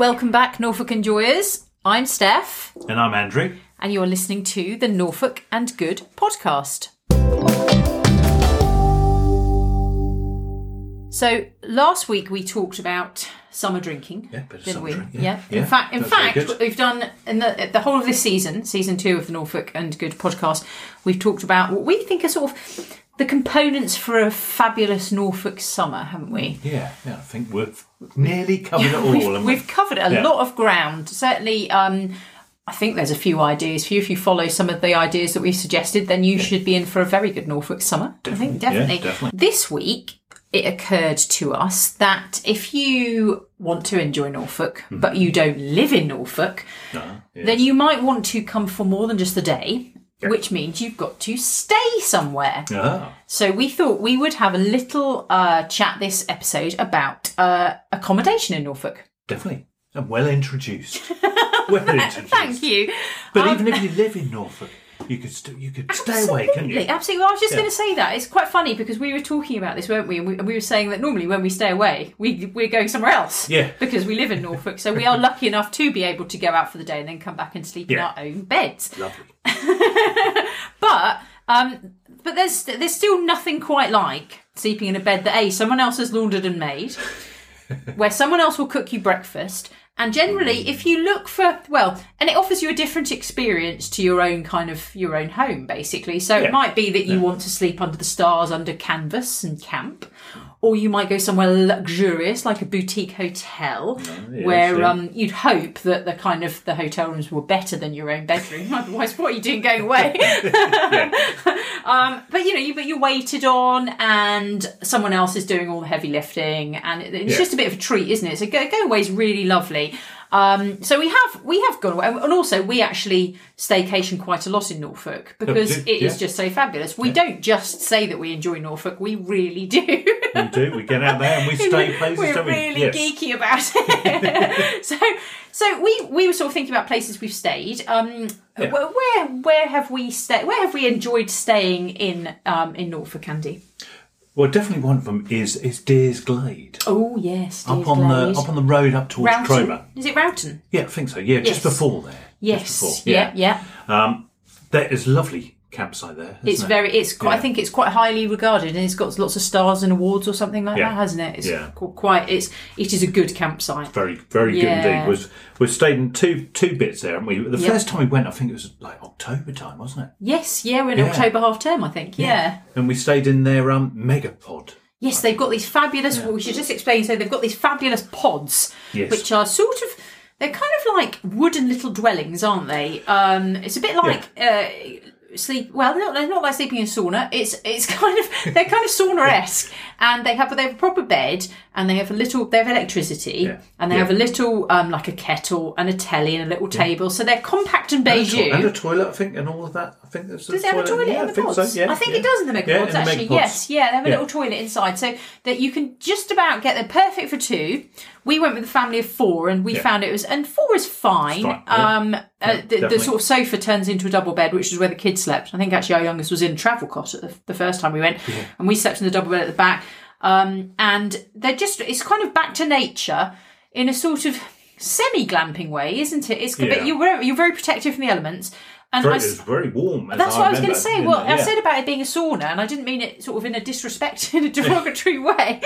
Welcome back, Norfolk Enjoyers. I'm Steph, And I'm Andrew. and you're listening to the Norfolk and Good podcast. So last week we talked about summer drinking, Yeah, didn't summer we? drink, Yeah. yeah. In Yeah, fact, in fact, we've done in the the whole of this season, season two of the Norfolk and Good podcast. We've talked about what we think are sort of the components for a fabulous Norfolk summer, haven't we? Yeah, yeah, I think we've nearly covered it all. we've, we've covered a Yeah. lot of ground. Certainly, um, I think there's a few ideas for you. If you follow some of the ideas that we've suggested, then you should be in for a very good Norfolk summer. I think yeah, definitely. definitely. This week, it occurred to us that if you want to enjoy Norfolk, Hmm. but you don't live in Norfolk, Ah, yes. then you might want to come for more than just a day. Which means you've got to stay somewhere. Ah, So we thought we would have a little uh, chat this episode about uh, accommodation in Norfolk. definitely. And well introduced. well introduced. Thank you. But Um, even if you live in Norfolk, you could st- you could stay away, couldn't you? Absolutely, absolutely. Well, I was just Yeah. going to say that it's quite funny because we were talking about this, weren't we? And we, we were saying that normally when we stay away, we we're going somewhere else. Yeah. Because we live in Norfolk, so we are lucky enough to be able to go out for the day and then come back and sleep in our own beds. Lovely. But um, but there's there's still nothing quite like sleeping in a bed that a someone else has laundered and made, where someone else will cook you breakfast. And generally, mm-hmm. if you look for well, and it offers you a different experience to your own kind of your own home, basically. So Yeah. it might be that you want to sleep under the stars, under canvas and camp, or you might go somewhere luxurious like a boutique hotel, where yeah. um, you'd hope that the kind of the hotel rooms were better than your own bedroom. Otherwise, what are you doing going away? Um, but you know, you but you're weighted on, and someone else is doing all the heavy lifting, and it- it's Yeah. just a bit of a treat, isn't it? So go, going away is really lovely. Um, so we have we have gone away, and also we actually staycation quite a lot in Norfolk because do, it is yeah. just so fabulous. We don't just say that we enjoy Norfolk; we really do. We do. We get out there and we stay places, We're don't we? really yes. geeky about it. so, so we we were sort of thinking about places we've stayed. Um, Yeah. where, where where have we stayed? Where have we enjoyed staying in um in Norfolk, Andy? Well, definitely one of them is is Deers Glade. Oh yes, Up on the up on the road up towards Roughton. Cromer. Is it Roughton? Yeah, I think so. Yeah, Yes. just before there. Yes. Just before. Yeah, yeah. Um, there is lovely campsite there. It's it? very. It's. Quite, I think it's quite highly regarded, and it's got lots of stars and awards or something like Yeah. that, hasn't it? It's Yeah. quite. It's. It is a good campsite. very, very Yeah. good indeed. Was we've stayed in two two bits there, haven't we? The Yep. first time we went, I think it was like October time, wasn't it? Yes. Yeah. We're in Yeah. October half term, I think. yeah. And we stayed in their um megapod. Yes, they've got these fabulous. Well, we should just explain. So they've got these fabulous pods, Yes. which are sort of. They're kind of like wooden little dwellings, aren't they? Um, it's a bit like uh, sleep. Well, they're not, they're not like sleeping in a sauna. It's it's kind of they're kind of sauna esque, and they have they have a proper bed, and they have a little. They have electricity, Yeah. and they Yeah. have a little um, like a kettle and a telly and a little table. So they're compact and bijou. and a toilet, I think, and all of that. I think there's a Does it have a toilet yeah, in I the think so. Yeah, I think yeah. it does in the megapods, Yeah, in the actually. megapods. Yes, yeah, they have a Yeah. little toilet inside, so that you can just about get there. Perfect for two. We went with a family of four, and we Yeah. found it was, and four is fine. fine, yeah. Um, uh, the, the sort of sofa turns into a double bed, which is where the kids slept. I think actually our youngest was in travel cot at the, the first time we went, and we slept in the double bed at the back. Um, and they're just, it's kind of back to nature in a sort of semi glamping way, isn't it? It's Yeah. but you're very, you're very protected from the elements. And Very, I it was very warm. that's what I was going to say. Well, the- I said about it being a sauna, and I didn't mean it sort of in a disrespect, in a derogatory way.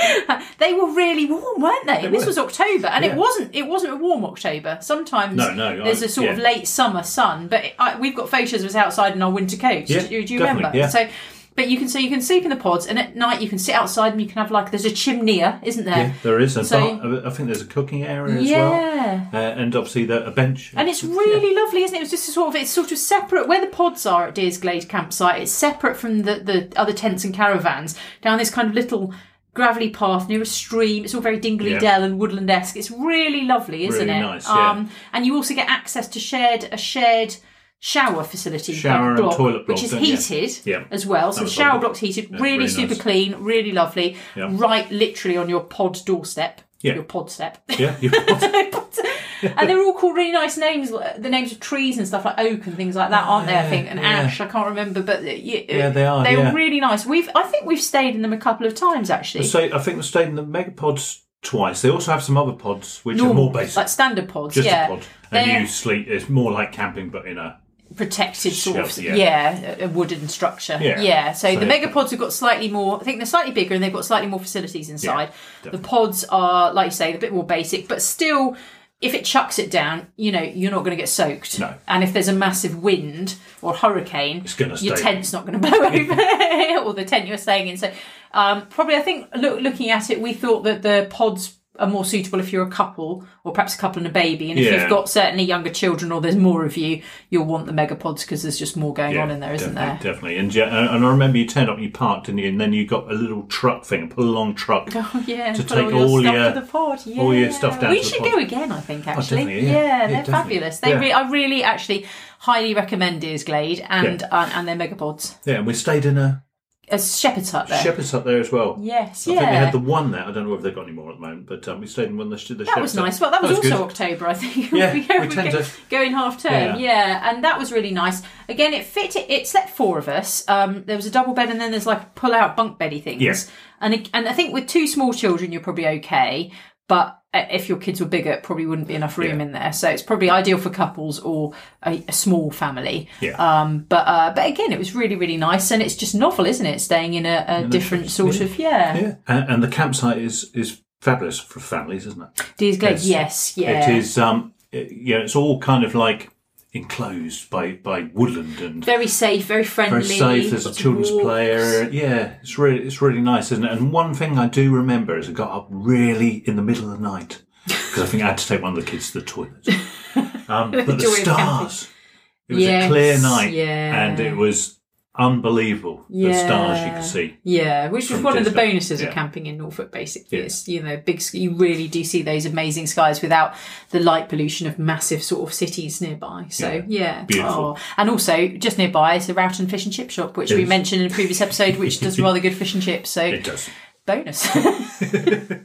they were really warm, weren't they? And this were. was October, and it wasn't. It wasn't a warm October. Sometimes No, no, there's I- a sort of late summer sun, but it, I, we've got photos of us outside in our winter coats. Yeah, do, you- do you remember? yeah. So. But you can so you can sleep in the pods, and at night you can sit outside, and you can have like there's a chimney, isn't there? Yeah, there is a So- bar, I think there's a cooking area as Yeah. well, uh, and obviously the, a bench. And it's really lovely, isn't it? It's just a sort of it's sort of separate where the pods are at Deers Glade campsite. It's separate from the the other tents and caravans down this kind of little gravelly path near a stream. It's all very Dingley Yeah. Dell and woodland esque. It's really lovely, isn't Really it? nice, yeah. Um, and you also get access to shared a shared shower facility, Shower and block, which is heated Yeah. as well. So the shower lovely. block's heated, Yeah, really, really super nice. clean, really lovely. Yeah. Right, literally on your pod doorstep. Yeah. Your pod step. Yeah, you- and they're all called really nice names, the names of trees and stuff like oak and things like that, aren't they? I think and yeah. ash. I can't remember, but uh, yeah, Yeah, they are, They're yeah. really nice. We've, I think we've stayed in them a couple of times actually. so I think we stayed in the megapods twice. They also have some other pods which are more basic. like standard pods. just yeah, a pod. And They're you sleep. It's more like camping, but in a protected sort of yeah. yeah. a wooden structure. Yeah. So, So the megapods have got slightly more. I think they're slightly bigger and they've got slightly more facilities inside. the pods are, like you say, a bit more basic, but still. If it chucks it down, you know you're not going to get soaked. No. And if there's a massive wind or hurricane, your tent's not going to blow over, or the tent you're staying in. So, um, probably I think look, looking at it, we thought that the pods are more suitable if you're a couple, or perhaps a couple and a baby. And if Yeah. you've got certainly younger children, or there's more of you, you'll want the megapods because there's just more going on in there, isn't there? Definitely. And, yeah, and and I remember you turned up, you parked, didn't you? And then you got a little truck thing, a pull along truck. Oh yeah, To take all, all your stuff your- to the pod. Yeah. all your stuff down We to the should go again, I think. Actually, definitely, yeah. they're fabulous. They Yeah. re- I really actually highly recommend Deers Glade and uh, and their megapods. Yeah, and we stayed in a A shepherd's hut there. shepherd's hut there as well. yes, I yeah. think they had the one there. I don't know if they've got any more at the moment, but um, we stayed in one of the, the That was nice. Well, that was, also good. October, I think. Yeah, we, we tend go, to- going half term. Yeah. Yeah. and that was really nice. Again, it fit. It, it slept four of us. Um, there was a double bed, and then there's like pull-out bunk beddy things. Yeah. And and I think with two small children, you're probably okay. But uh, if your kids were bigger, it probably wouldn't be enough room Yeah. in there. So it's probably ideal for couples or a, a small family. Yeah. Um, but uh, but again, it was really really nice, and it's just novel, isn't it? Staying in a, a different sort of yeah. Yeah, and, and the campsite is is fabulous for families, isn't it? Deers Yes. yes, yeah. It is. Um, it- yeah, it's all kind of like enclosed by by woodland and Very safe, very friendly. very safe. There's a children's walks. play area. Yeah, it's really it's really nice, isn't it? And one thing I do remember is I got up really in the middle of the night because I think I had to take one of the kids to the toilet. Um, but the stars. It was Yes, a clear night, yeah. and it was unbelievable. The stars you could see. Yeah, which was one of the bonuses of camping in Norfolk. Basically, Yeah. it's you know big. You really do see those amazing skies without the light pollution of massive sort of cities nearby. So yeah, Beautiful. Oh. and also just nearby is a Roughton Fish and Chip Shop, which we mentioned in a previous episode, which does rather good fish and chips. So It does. bonus.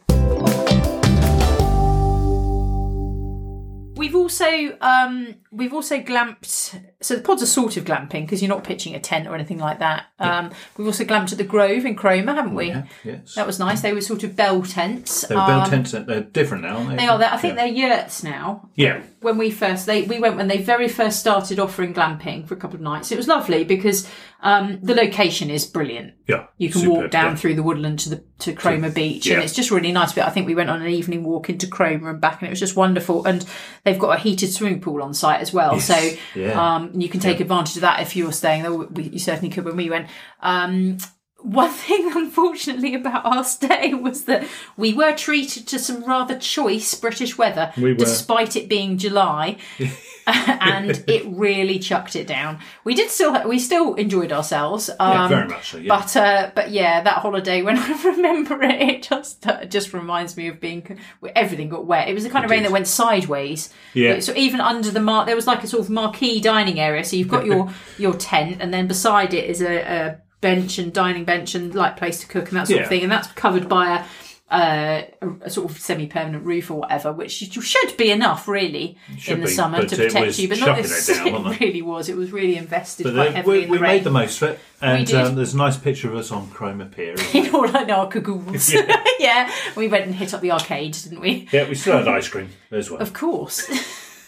We've also um, we've also glamped. So the pods are sort of glamping because you're not pitching a tent or anything like that. Um, we've also glamped at the Grove in Cromer, haven't we? Yeah, yes. That was nice. They were sort of bell tents. They were bell Um, tents. They're different now, aren't they? They are. They're, I think yeah. they're yurts now. Yeah. When we first they we went when they very first started offering glamping for a couple of nights. It was lovely because um, the location is brilliant. Yeah. You can Superb, walk down yeah. through the woodland to the to Cromer Beach, yeah. and it's just really nice. But I think we went on an evening walk into Cromer and back, and it was just wonderful. And they've got a heated swimming pool on site as well, Yes, so yeah. um, you can take advantage of that if you were staying there. We, you certainly could when we went. Um, one thing, unfortunately, about our stay was that we were treated to some rather choice British weather, We despite it being July, and it really chucked it down. We did still, we still enjoyed ourselves. Yeah, Um, very much so. Yeah. but uh, but yeah, that holiday when I remember it, it just uh, just reminds me of being everything got wet. It was the kind of rain did. that went sideways. Yeah. So even under the mark, there was like a sort of marquee dining area. So you've got your your tent, and then beside it is a, a bench and dining bench and like place to cook and that sort of thing. And that's covered by a. Uh, a, sort of semi-permanent roof or whatever, which should be enough, really, should in the be, summer to protect you. But not this. it down, It really was. It was really invested But quite heavily we, in the we rain. made the most of it, and um, there's a nice picture of us on Cromer Pier. in all our cagoons. Yeah. we went and hit up the arcade, didn't we? yeah, we still had ice cream as well. Of course.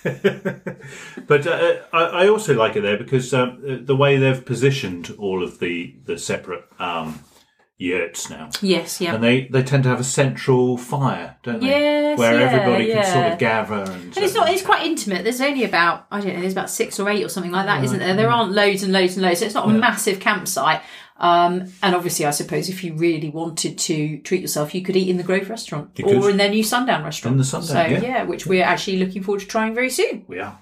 But uh, I, I also like it there because um, the way they've positioned all of the the separate um, yurts now. yes, yeah. And they, they tend to have a central fire, don't they? Yes, Where yeah, everybody can sort of gather and. And it's not. It's quite intimate. There's only about I don't know. There's about six or eight or something like that, not there? There aren't loads and loads and loads. So it's not a massive campsite. Um, and obviously, I suppose if you really wanted to treat yourself, you could eat in the Grove restaurant You or could. in their new Sundown restaurant. In the Sundown, so yeah. which we're actually looking forward to trying very soon. We are.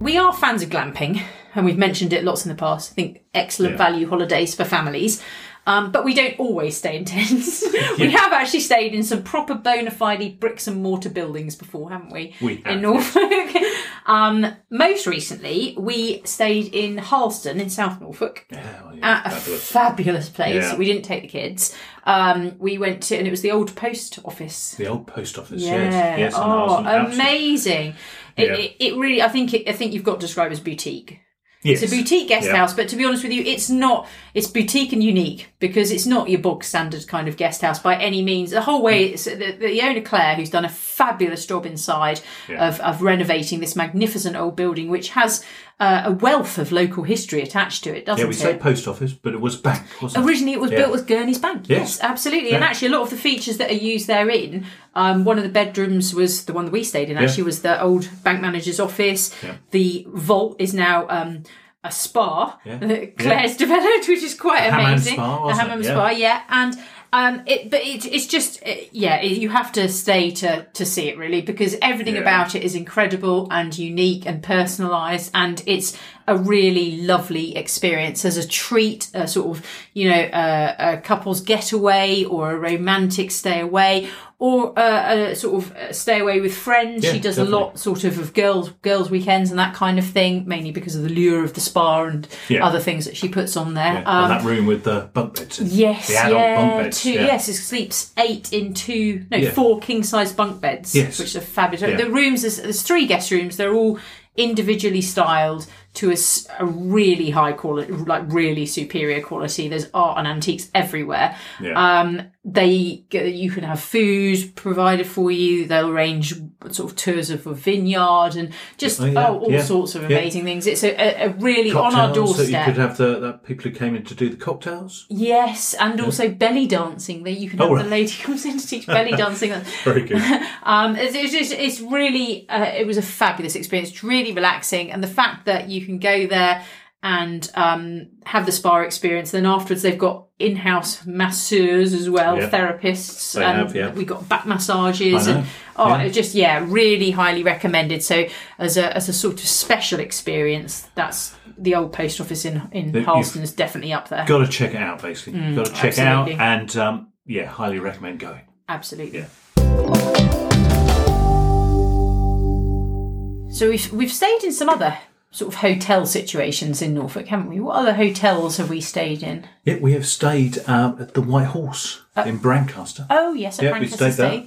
We are fans of glamping, and we've mentioned it lots in the past. I think excellent Yeah. value holidays for families. Um, but we don't always stay in tents. we have actually stayed in some proper bona fide bricks and mortar buildings before, haven't we? We have, in Norfolk. um, most recently, we stayed in Harleston in South Norfolk. Yeah, well, yeah, At a fabulous. fabulous place. Yeah. We didn't take the kids. Um, we went to, and it was the old post office. The old post office, Yeah. yes. Yes, oh, amazing. It, Yeah. it, it really, I think, it, I think you've got to describe as boutique. Yes. It's a boutique guest Yeah. house, but to be honest with you, it's not. It's boutique and unique because it's not your bog standard kind of guest house by any means. The whole way, it's, the, the owner Claire, who's done a fabulous job inside Yeah. of, of renovating this magnificent old building, which has uh, a wealth of local history attached to it, doesn't it? Yeah, we it? say post office, but it was bank, wasn't it? Originally, it was Yeah. built with Gurney's Bank. Yes, Yes. absolutely. And actually, a lot of the features that are used therein, um, one of the bedrooms was the one that we stayed in. Actually, was the old bank manager's office. Yeah. The vault is now um, a spa Yeah. that Claire's developed, which is quite Hammam amazing. spa, a hammam spa, yeah. And um, it, but it, it's just, it, yeah, it, you have to stay to to see it really because everything Yeah. about it is incredible and unique and personalised, and it's a really lovely experience as a treat, a sort of you know a, a couple's getaway or a romantic stay away or a, a sort of stay away with friends. Yeah, she does definitely. a lot sort of of girls girls weekends and that kind of thing, mainly because of the lure of the spa and Yeah. other things that she puts on there. Yeah, Um, and that room with the bunk beds. Yes, the adult yeah, bunk beds. two. Yes, it sleeps eight in two, no, four king size bunk beds. Yes. which are fabulous. The rooms, there's, there's three guest rooms. They're all individually styled to a really high quality, like really superior quality. There's art and antiques everywhere. Yeah. Um, they you can have food provided for you. They'll arrange sort of tours of a vineyard and just Oh, oh, all yeah, sorts of yeah. amazing things. It's a, a, really on our Cocktails that you could have the, the people who came in to do the cocktails. Yes, and also belly dancing. That you can have Oh, the lady comes in to teach belly dancing. Very good. Um, it's, it's, it's really, uh, it was a fabulous experience. It's really relaxing, and the fact that you can go there and um, have the spa experience. Then afterwards, they've got in-house masseurs as well, Yeah. therapists, They and have, yeah. we got back massages and oh, yeah. just yeah, really highly recommended. So as a as a sort of special experience, that's the old post office in in Harleston is definitely up there. Got to check it out, basically. Got to check it out, Mm, and um, yeah, highly recommend going. Absolutely. Yeah. So we've we've stayed in some other sort of hotel situations in Norfolk, haven't we? What other hotels have we stayed in? Yeah, we have stayed um, at the White Horse in Brancaster. Oh yes, at yeah, we Brancaster stayed there. Yeah,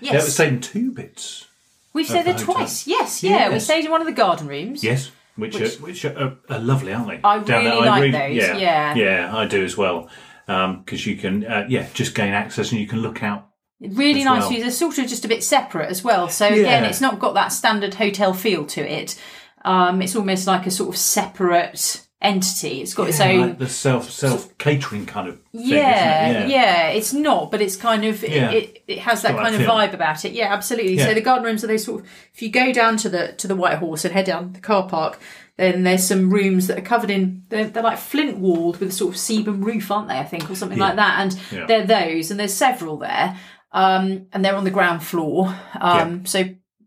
yeah, we Yes. stayed in two bits. We've stayed there the twice. Yes, yeah. We stayed in one of the garden rooms. Yes, which Which- are, which are, are lovely, aren't they? I Down really there, like those, Yeah, yeah. yeah, I do as well. Because you can, uh, yeah, just gain access and you can look out. Really nice well. views. They're sort of just a bit separate as well. So again, it's not got that standard hotel feel to it. Um, it's almost like a sort of separate entity. It's got its own. like the self self catering kind of thing, yeah, it? yeah, It's not, but it's kind of Yeah. it, it, has that kind that of feel. vibe about it. Yeah, absolutely. So the garden rooms are those sort of. If you go down to the to the White Horse and head down the car park, then there's some rooms that are covered in. They're, they're like flint walled with a sort of sedum roof, aren't they? I think, or something like that. And Yeah. they're those, and there's several there, um, and they're on the ground floor. Um, So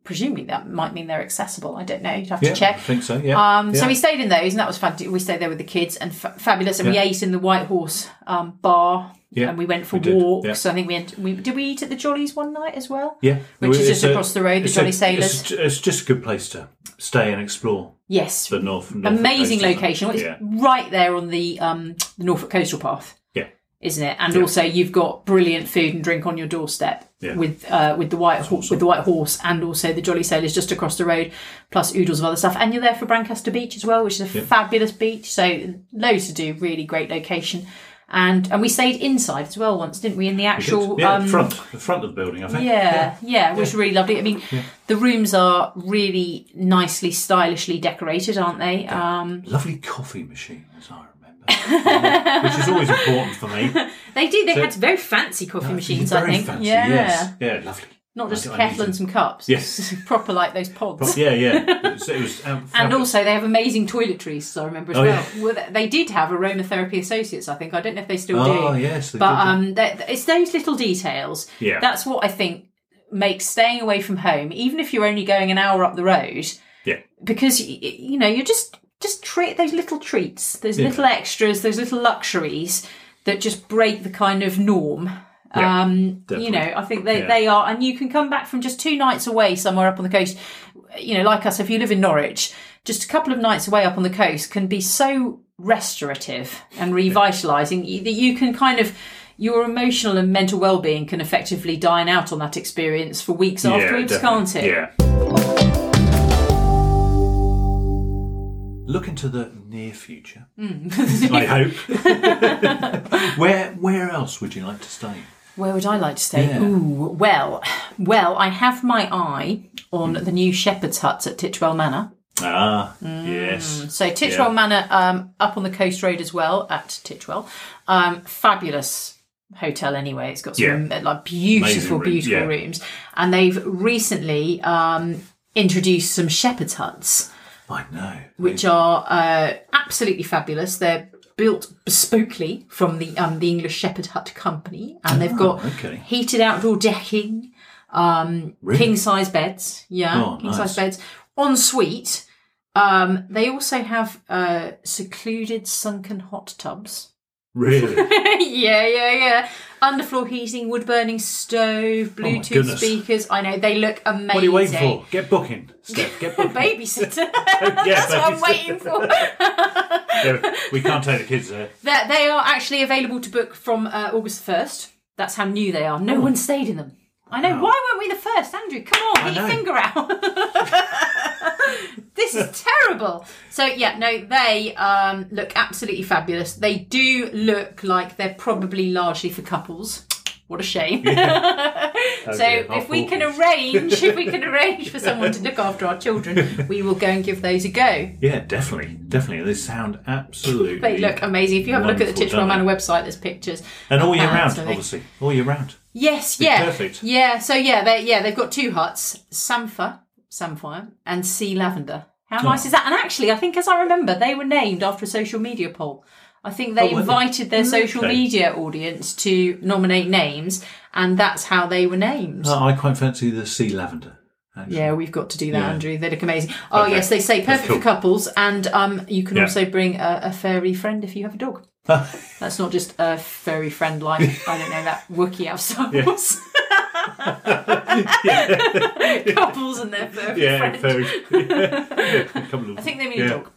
presumably that might mean they're accessible. I don't know. You'd have Yeah, to check. I think so. Yeah. Um, yeah. So we stayed in those, and that was fun. We stayed there with the kids, and fa- fabulous. And we ate in the White Horse um, bar, Yeah, and we went for we walks. yeah. I think we, ent- we did we eat at the Jollies one night as well. yeah, which is just across the road, the Jolly a- Sailors. It's, it's just a good place to stay and explore Yes, the North. Norfolk amazing coast, location. It's Yeah, right there on the um, the Norfolk Coastal Path. yeah. isn't it? And Yeah. also, you've got brilliant food and drink on your doorstep Yeah. with uh, with the white Ho- with the white horse, and also the Jolly Sailors just across the road, plus oodles of other stuff. And you're there for Brancaster Beach as well, which is a fabulous beach. So loads to do, really great location. And and we stayed inside as well once, didn't we? In the actual yeah, um, front, the front of the building, I think. yeah, yeah, it was really lovely. I mean, the rooms are really nicely, stylishly decorated, aren't they? Um, Lovely coffee machine, as I remember, which is always important for me. they do. They So- had very fancy coffee machines, Very I think. fancy, yeah, Yes. Yeah, lovely. not just I- a I need kettle and some cups. Yes. proper like those pods. Yeah, yeah. It was, it was um, And also, they have amazing toiletries. So I remember as Oh, well. yeah. Well, they- They did have aromatherapy associates. I think I don't know if they still Oh, do. Oh, yes. they But did. um, it's those little details. Yeah. That's what I think makes staying away from home, even if you're only going an hour up the road, yeah. because y- y- you know you're just just treat those little treats, those Yeah. little extras, those little luxuries that just break the kind of norm. Yeah, um, you know, I think they, Yeah. they are, and you can come back from just two nights away somewhere up on the coast. You know, like us, if you live in Norwich, just a couple of nights away up on the coast can be so restorative and revitalising y- that you can kind of your emotional and mental well-being can effectively dine out on that experience for weeks afterwards, definitely. can't it? Yeah. Look into the near future. Hmm. I hope. where where else would you like to stay? Where would I like to stay? Yeah. Ooh, well, well, I have my eye on the new shepherd's huts at Titchwell Manor. Ah, yes. So Titchwell Yeah. Manor, um, up on the coast road as well at Titchwell. Um, fabulous hotel anyway. It's got some uh, like beautiful, room, beautiful yeah. rooms, and they've recently um, introduced some shepherd's huts, I know. which are uh, absolutely fabulous. They're built bespokely from the um, the English Shepherd Hut Company, and they've got Ah, okay. heated outdoor decking, um, Really? king size beds. Yeah, Oh, king nice. size beds. En suite. Um, they also have uh, secluded sunken hot tubs. Really? yeah, yeah, yeah. Underfloor heating, wood burning stove, Bluetooth Oh goodness. speakers. I know they look amazing. what are you waiting for? Get booking, Steph. Get booking. Babysitter. Yeah, That's what I'm waiting for. Yeah, we can't take the kids there. That they are actually available to book from uh, August first. That's how new they are. No one stayed in them. I know. Why weren't we the first, Andrew? Come on, get your finger out. this is terrible. So yeah, no, they um, look absolutely fabulous. They do look like they're probably largely for couples. What a shame. so dear, if we can arrange, if we can arrange for someone to look after our children, we will go and give those a go. Yeah, definitely, definitely. They sound absolutely. They look amazing. If you have a look at the Titchwell Manor website, there's pictures. And all year round, obviously, all year round. Yes, yeah, perfect. yeah. So yeah, they yeah they've got two huts: Samphire, Samphire, and Sea Lavender. How nice is that? And actually, I think as I remember, they were named after a social media poll. I think they Oh, invited their social Okay. media audience to nominate names, and that's how they were named. Oh, I quite fancy the sea lavender. Actually. Yeah, we've got to do that, Yeah. Andrew. They look amazing. Oh Okay. yes, they say perfect cool. for couples, and um, you can Yeah. also bring a, a furry friend if you have a dog. That's not just a furry friend like I don't know that Wookiee of Star Wars. Couples and their furry yeah, friend. very. Yeah, of I think they mean yeah. a dog.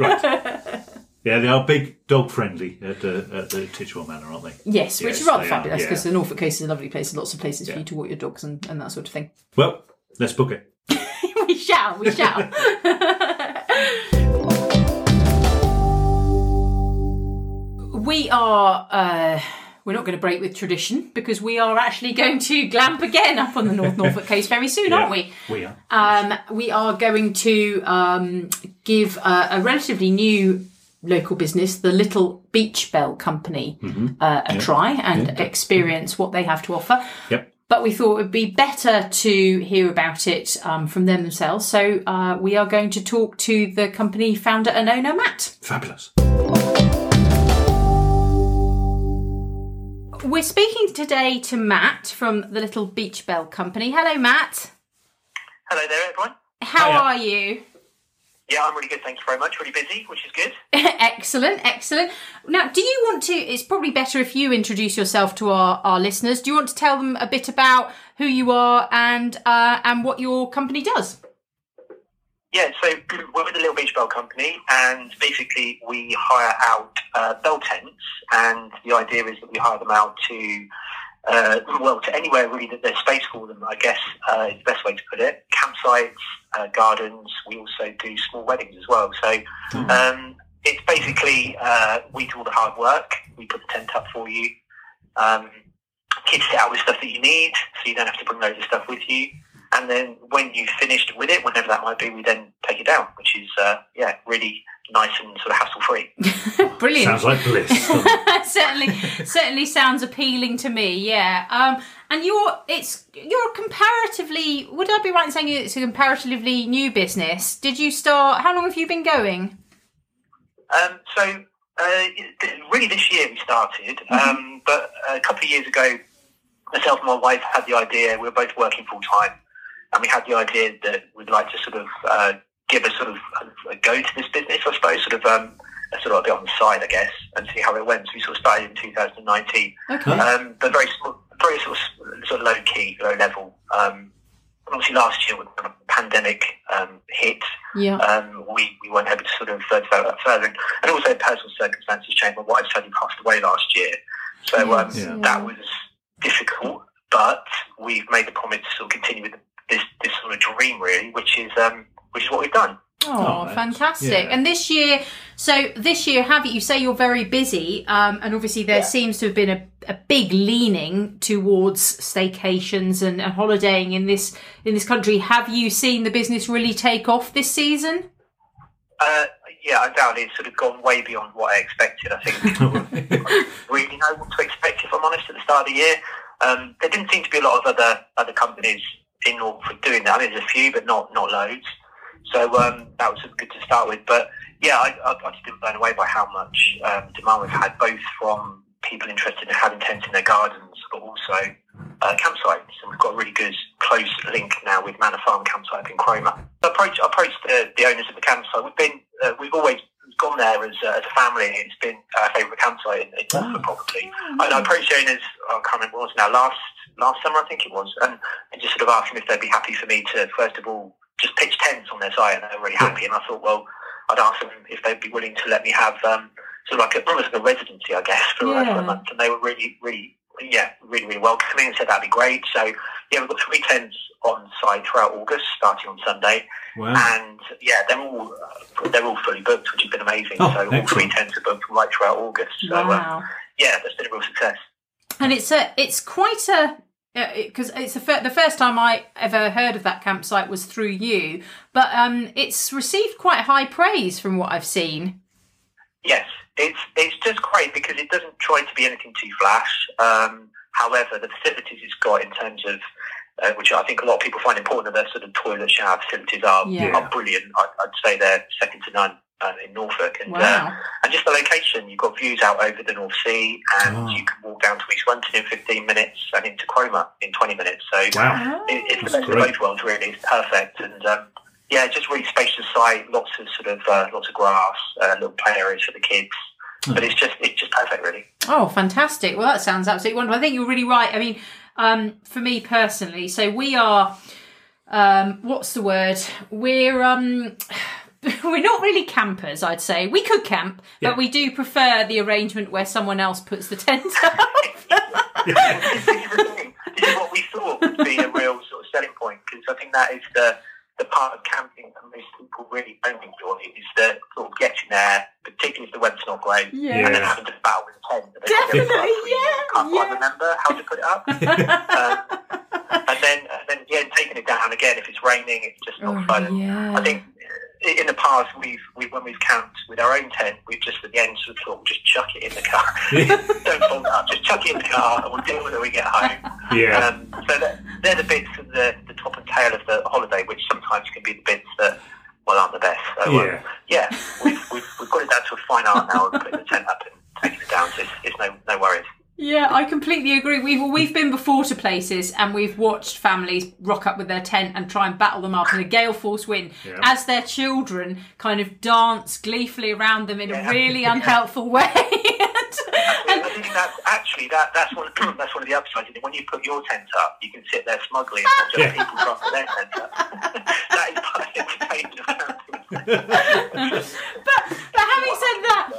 Right. Yeah, they are big dog friendly at the at the Titchwell Manor, aren't they? Yes, which is rather fabulous yeah. because the Norfolk Coast is a lovely place. Lots of places for you to walk your dogs and, and that sort of thing. Well, let's book it. we shall, we shall. We are. Uh, we're not going to break with tradition because we are actually going to glamp again up on the North Norfolk coast very soon, aren't we? We are. Um, we are going to um, give uh, a relatively new local business, the Little Beach Bell Company, uh, a try and experience what they have to offer. Yep. But we thought it would be better to hear about it um, from them themselves. So uh, we are going to talk to the company founder and owner, Matt. Fabulous. We're speaking today to Matt from the Little Beach Bell Company. Hello, Matt. Hello there, everyone. How Hiya. are you? Yeah, I'm really good. Thank you very much. Really busy, which is good. excellent, excellent. Now, do you want to? It's probably better if you introduce yourself to our, our listeners. Do you want to tell them a bit about who you are and uh, and what your company does? Yeah, so we're with the Little Beach Bell Company, and basically we hire out uh, bell tents, and the idea is that we hire them out to, uh, well, to anywhere really that there's space for them. I guess uh, is the best way to put it. Campsites, uh, gardens. We also do small weddings as well. So um, it's basically uh, we do all the hard work. We put the tent up for you. Um, kids sit out with stuff that you need, so you don't have to bring loads of stuff with you. And then when you've finished with it, whenever that might be, we then take it down, which is uh, yeah, really nice and sort of hassle free. Brilliant. Sounds like bliss. certainly, certainly sounds appealing to me. Yeah. Um, and you're it's you're comparatively. Would I be right in saying it's a comparatively new business? Did you start? How long have you been going? Um, so uh, really, this year we started, um, but a couple of years ago, myself and my wife had the idea. We were both working full time, and we had the idea that we'd like to sort of uh, give a sort of a, go to this business, I suppose, sort of um, a sort of a bit on the side, I guess, and see how it went. So we sort of started in 2019, Okay. um, but very small, very sort of, sort of low key, low level. Um, obviously, last year when the pandemic um, hit, Yeah. um, we, we weren't able to sort of uh, develop that further. And, and also personal circumstances changed. My wife sadly passed away last year. So um, yeah. that was difficult, but we've made the promise to sort of continue with this, this sort of dream really, which is um, which is what we've done. Oh, Oh, fantastic! yeah. And this year, so this year, have you? You say you're very busy, um, and obviously there Yeah. seems to have been a, a big leaning towards staycations and, and holidaying in this in this country. Have you seen the business really take off this season? Uh, yeah, I doubt it's sort of gone way beyond what I expected. I think really know what to expect if I'm honest at the start of the year. Um, there didn't seem to be a lot of other other companies in Norfolk doing that. I mean, there's a few, but not not loads. So um, that was good to start with. But yeah, I, I, I just been blown away by how much um, demand we've had, both from people interested in having tents in their gardens, but also uh, campsites. And we've got a really good close link now with Manor Farm Campsite in Cromer. I approached, I approached the, the owners of the campsite. We've been, uh, we've always gone there as, uh, as a family. It's been our favourite campsite in, in Norfolk, probably. And I approached the owners. I can't remember what it was now. Last last summer, I think it was, and, and just sort of asked them if they'd be happy for me to first of all just pitch tents on their site, and they were really happy. And I thought, well, I'd ask them if they'd be willing to let me have um, sort of like a, almost like a residency, I guess, for, uh, for a month. And they were really, really, yeah, really, really welcoming and said that'd be great. So yeah, we've got three tents on site throughout August, starting on Sunday, Wow. and yeah, they're all uh, they're all fully booked, which has been amazing. Oh, so all three tents are booked right throughout August. So uh, Wow! yeah, that's been a real success. And it's a it's quite a because it's the, fir- the first time I ever heard of that campsite was through you, but um, it's received quite high praise from what I've seen. Yes, it's it's just great because it doesn't try to be anything too flash. Um, however, the facilities it's got in terms of uh, which I think a lot of people find important, that their sort of toilet shower facilities are, Yeah. are brilliant. I, I'd say they're second to none um, in Norfolk, and uh, and just the location. You've got views out over the North Sea, and Oh. you can walk down to East Runton in 15 minutes and into Cromer in 20 minutes. So Wow. it, it's the That's best of great. both worlds, really. It's perfect, and um, yeah, just really spacious site. Lots of sort of uh, lots of grass, uh, little play areas for the kids. But it's just it's just perfect, really. Oh, fantastic. Well, that sounds absolutely wonderful. I think you're really right. I mean, um, for me personally, so we are, um, what's the word? We're, um, we're not really campers, I'd say. We could camp, Yeah. but we do prefer the arrangement where someone else puts the tent up. this is. This is what we thought would be a real sort of selling point because I think that is the the part of camping that most people really don't enjoy is the sort of getting there, particularly if the weather's not great, Yeah. and then having to battle with a tent. that they've got there for like Definitely, three years, yeah, Can't quite yeah. remember how to put it up. um, and then, and then yeah, taking it down again if it's raining, it's just not Oh, fun. Yeah. I think i- in the past, we've, we when we've camped with our own tent, we've just at the end sort of thought, we'll just chuck it in the car. Don't fold up, just chuck it in the car, and we'll deal with it when we get home. Yeah. Um, so that, they're the bits of the, the top and tail of the holiday, which sometimes can be the bits that well aren't the best. So um, Yeah. yeah, we've, we've, we've got it down to a fine art now of putting the tent up and taking it down. So it's, it's no no worries. Yeah, I completely agree. We've we've been before to places and we've watched families rock up with their tent and try and battle them up in a gale force wind Yeah. as their children kind of dance gleefully around them in a really unhelpful way. I I think that's actually that that's one that's one of the upsides. When you put your tent up, you can sit there smugly and watch other people drop their tent up. that is part of the entertainment of camping. But but having said that,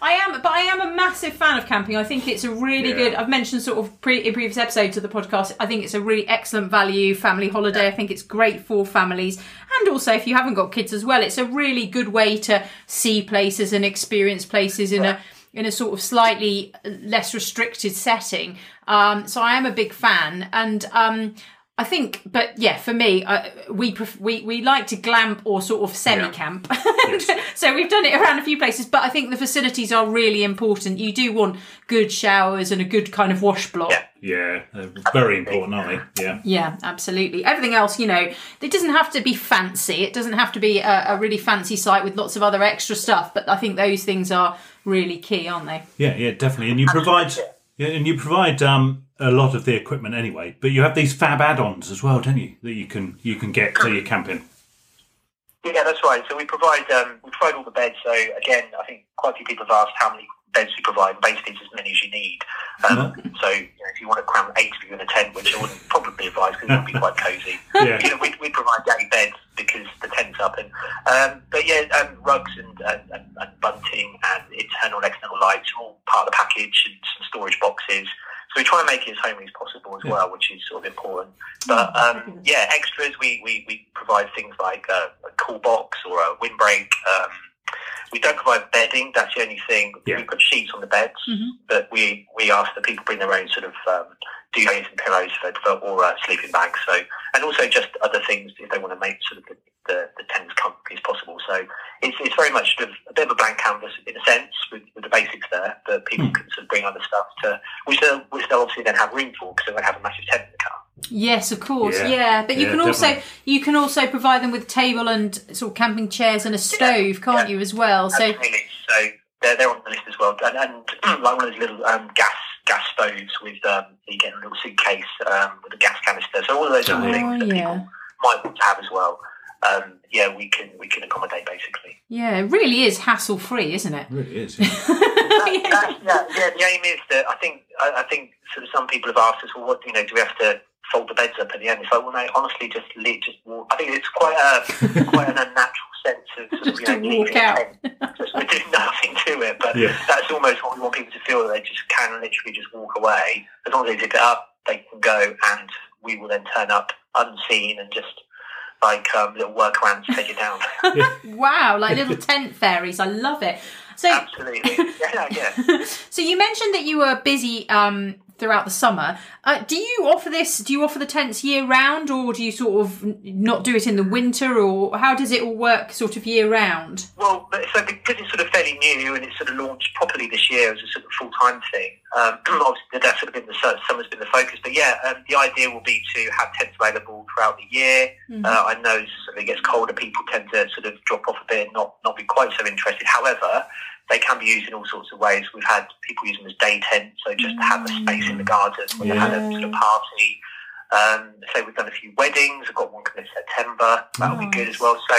I am but I am a massive fan of camping. I think it's a really Yeah. good. I've mentioned sort of pre, in previous episodes of the podcast. I think it's a really excellent value family holiday. I think it's great for families, and also if you haven't got kids as well, it's a really good way to see places and experience places in a in a sort of slightly less restricted setting. Um, so I am a big fan, and um, I think, but yeah, for me, uh, we pref- we we like to glamp or sort of semi camp. so we've done it around a few places, but I think the facilities are really important. You do want good showers and a good kind of wash block. Yeah. Yeah. They're very important, aren't they? Yeah. Yeah, absolutely. Everything else, you know, it doesn't have to be fancy. It doesn't have to be a, a really fancy site with lots of other extra stuff. But I think those things are really key, aren't they? Yeah, yeah, definitely. And you provide, yeah, and you provide um, a lot of the equipment anyway. But you have these fab add-ons as well, don't you? That you can you can get to your camping. Yeah, that's right. So we provide um, we provide all the beds. So again, I think quite a few people have asked how many beds we provide. Basically, it's as many as you need. Um, So you know, if you want to cram eight of you in a tent, which I wouldn't probably advise because it would be quite cosy. Yeah. You know, we, we provide eight beds because the tent's up. And um, but yeah, um, rugs and, and, and, and bunting and internal and external lights are all part of the package and some storage boxes. So we try and make it as homely as possible as well, which is sort of important. But um, yeah, extras we, we, we provide things like a, a cool box or a windbreak. Um, we don't provide bedding. That's the only thing. Yeah. We put sheets on the beds, Mhm. but we, we ask that people bring their own sort of um, duvets and pillows for, for or uh, sleeping bags. So and also just other things if they want to make sort of the, the, the tents comfy as possible. So it's, it's very much sort of a bit of a blank canvas in a sense with, with the basics there, but people can sort of bring other stuff to which they'll, which they'll obviously then have room for because they won't have a massive tent in the car. Yes, of course. Yeah, Yeah. but you Yeah, can also definitely. you can also provide them with table and sort of camping chairs and a stove, can't yeah. you, as well? So Absolutely. So they're, they're on the list as well. And, and like one of those little um, gas gas stoves with um, you get a little suitcase um, with a gas canister. So all of those sort of Oh, things that yeah. people might want to have as well. Um, yeah, we can we can accommodate basically. yeah, it really is hassle free, isn't it? It really is. Yeah. That- yeah, yeah. The aim is that I think I, I think sort of some people have asked us, well, what you know, do we have to fold the beds up at the end? It's like, well, no, honestly, just leave, just walk. I think it's quite a quite an unnatural sense of sort Just of, you to know, walk out. tent, just with doing nothing to it. But Yeah. that's almost what we want people to feel that they just can literally just walk away as long as they zip it up, they can go, and we will then turn up unseen and just like um, little workarounds to take it down. Wow, like little tent fairies. I love it. So Absolutely, yeah, yeah. so you mentioned that you were busy um, throughout the summer. Uh, do you offer this? Do you offer the tents year round, or do you sort of not do it in the winter, or how does it all work, sort of year round? Well, so because it's sort of fairly new and it's sort of launched properly this year as a sort of full time thing, um, obviously that's sort of been the summer's been the focus. But yeah, um, the idea will be to have tents available throughout the year. Mhm. Uh, I know as it gets colder, people tend to sort of drop off a bit, and not not be quite so interested. However, they can be used in all sorts of ways. We've had people use them as day tents, so just to have a space in the garden when they had a sort of party. Um, so we've done a few weddings. I've got one coming in September. That'll be good as well. So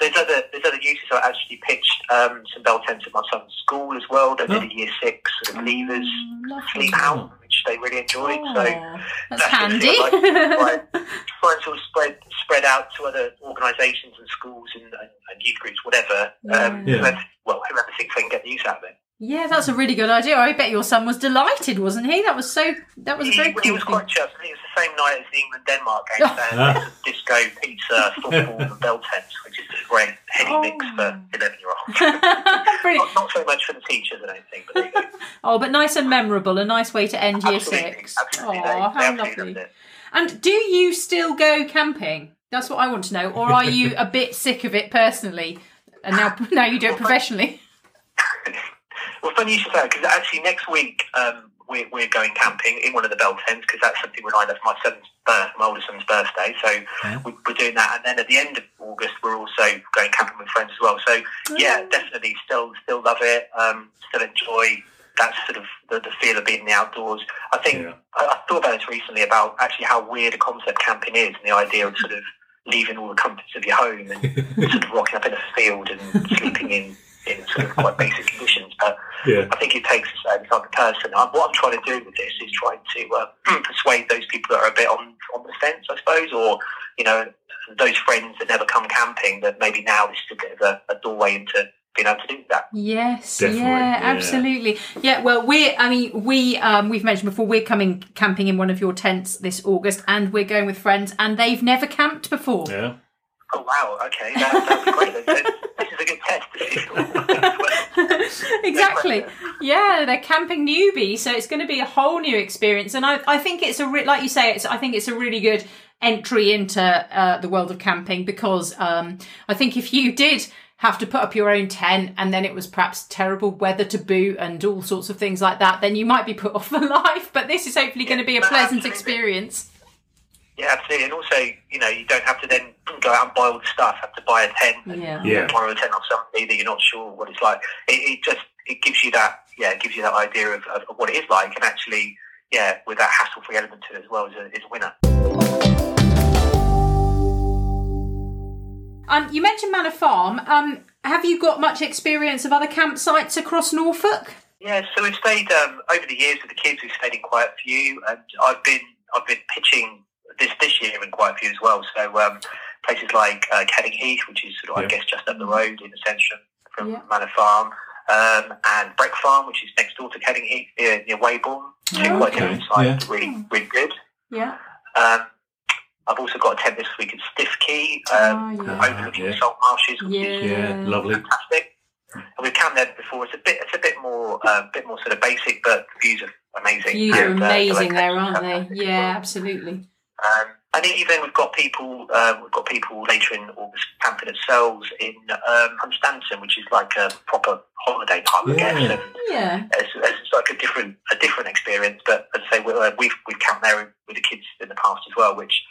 there's other there's other uses. I actually pitched um, some bell tents at my son's school as well. They did a year six sort of leavers Lovely. sleep out, which they really enjoyed. So Oh, that's that's handy. like. try, try and sort of spread spread out to other organisations and schools and, and, and youth groups, whatever. Um, Yeah. whoever- well, whoever thinks they can get the use out of it. Yeah, that's a really good idea. I bet your son was delighted, wasn't he? That was so. That was a He, very he cool was thing. quite chuffed. I think it was the same night as the England Denmark game. so disco, pizza, football, and bell tents, which is a great heady mix oh. for eleven year olds. Not, not so much for the teachers, I don't think. But there you go. Oh, but nice and memorable. A nice way to end year six. absolutely. Oh, they, how absolutely lovely. And do you still go camping? That's what I want to know. Or are you a bit sick of it personally? And now, now you do it professionally. Well, funny you should say because actually next week um, we're, we're going camping in one of the bell tents because that's something we lined up for my son's birth, my older son's birthday. So Yeah. we, we're doing that, and then at the end of August we're also going camping with friends as well. So yeah, definitely still still love it. Um, still enjoy that sort of the, the feel of being in the outdoors. I think Yeah. I, I thought about this recently about actually how weird a concept camping is, and the idea of sort of leaving all the comforts of your home and sort of rocking up in a field and sleeping in in sort of quite basic conditions. But Yeah. I think it takes a certain type of person. Um, what I'm trying to do with this is trying to uh, persuade those people that are a bit on on the fence, I suppose, or you know, those friends that never come camping. That maybe now this is a bit of a, a doorway into being able to do that. Yes, Definitely, yeah, yeah. absolutely. Yeah, well, we're, I mean, we, um, we've mentioned before, we're coming camping in one of your tents this August and we're going with friends and they've never camped before. Yeah. Oh wow! Okay, that, that'd be great. Then. this a test. exactly. Yeah, they're camping newbies, so it's going to be a whole new experience. And I, I think it's a re- like you say, it's I think it's a really good entry into uh, the world of camping because um, I think if you did have to put up your own tent and then it was perhaps terrible weather to boot and all sorts of things like that, then you might be put off for life. But this is hopefully going to be a pleasant absolutely. experience. Yeah, absolutely. And also, you know, you don't have to then go out and buy all the stuff. Have to buy a tent. and Yeah. Yeah. Borrow a tent off somebody that you're not sure what it's like. It, it just it gives you that yeah, it gives you that idea of, of, of what it is like, and actually, yeah, with that hassle-free element to it as well, is a, is a winner. Um, you mentioned Manor Farm. Um, have you got much experience of other campsites across Norfolk? Yeah, so we've stayed um, over the years with the kids. We've stayed in quite a few, and I've been I've been pitching this this year in quite a few as well. So um, places like uh, Kelling Heath, which is sort of Yeah. I guess just up the road in Ascension from Yeah. Manor Farm. um, and Breck Farm, which is next door to Kelling Heath near, near Weybourne. Two Oh, quite okay. different sites, really, really good. Yeah. Um, I've also got a tent this week at Stiffkey, um, oh, yeah. Ah, overlooking yeah. the salt marshes, which is Yeah. Yeah, lovely. fantastic. And we've camped there before. It's a bit, it's a bit more, uh, bit more sort of basic, but the views are amazing. Views are And, uh, the amazing there, aren't they? Yeah, well. absolutely. Um, and even we've got people, um, we've got people later in August camping at Searles in um, Hunstanton, which is like a proper holiday park, I guess. Yeah. And Yeah. it's, it's like a different, a different experience. But as I say, we- uh, we've we've camped there with the kids in the past as well, which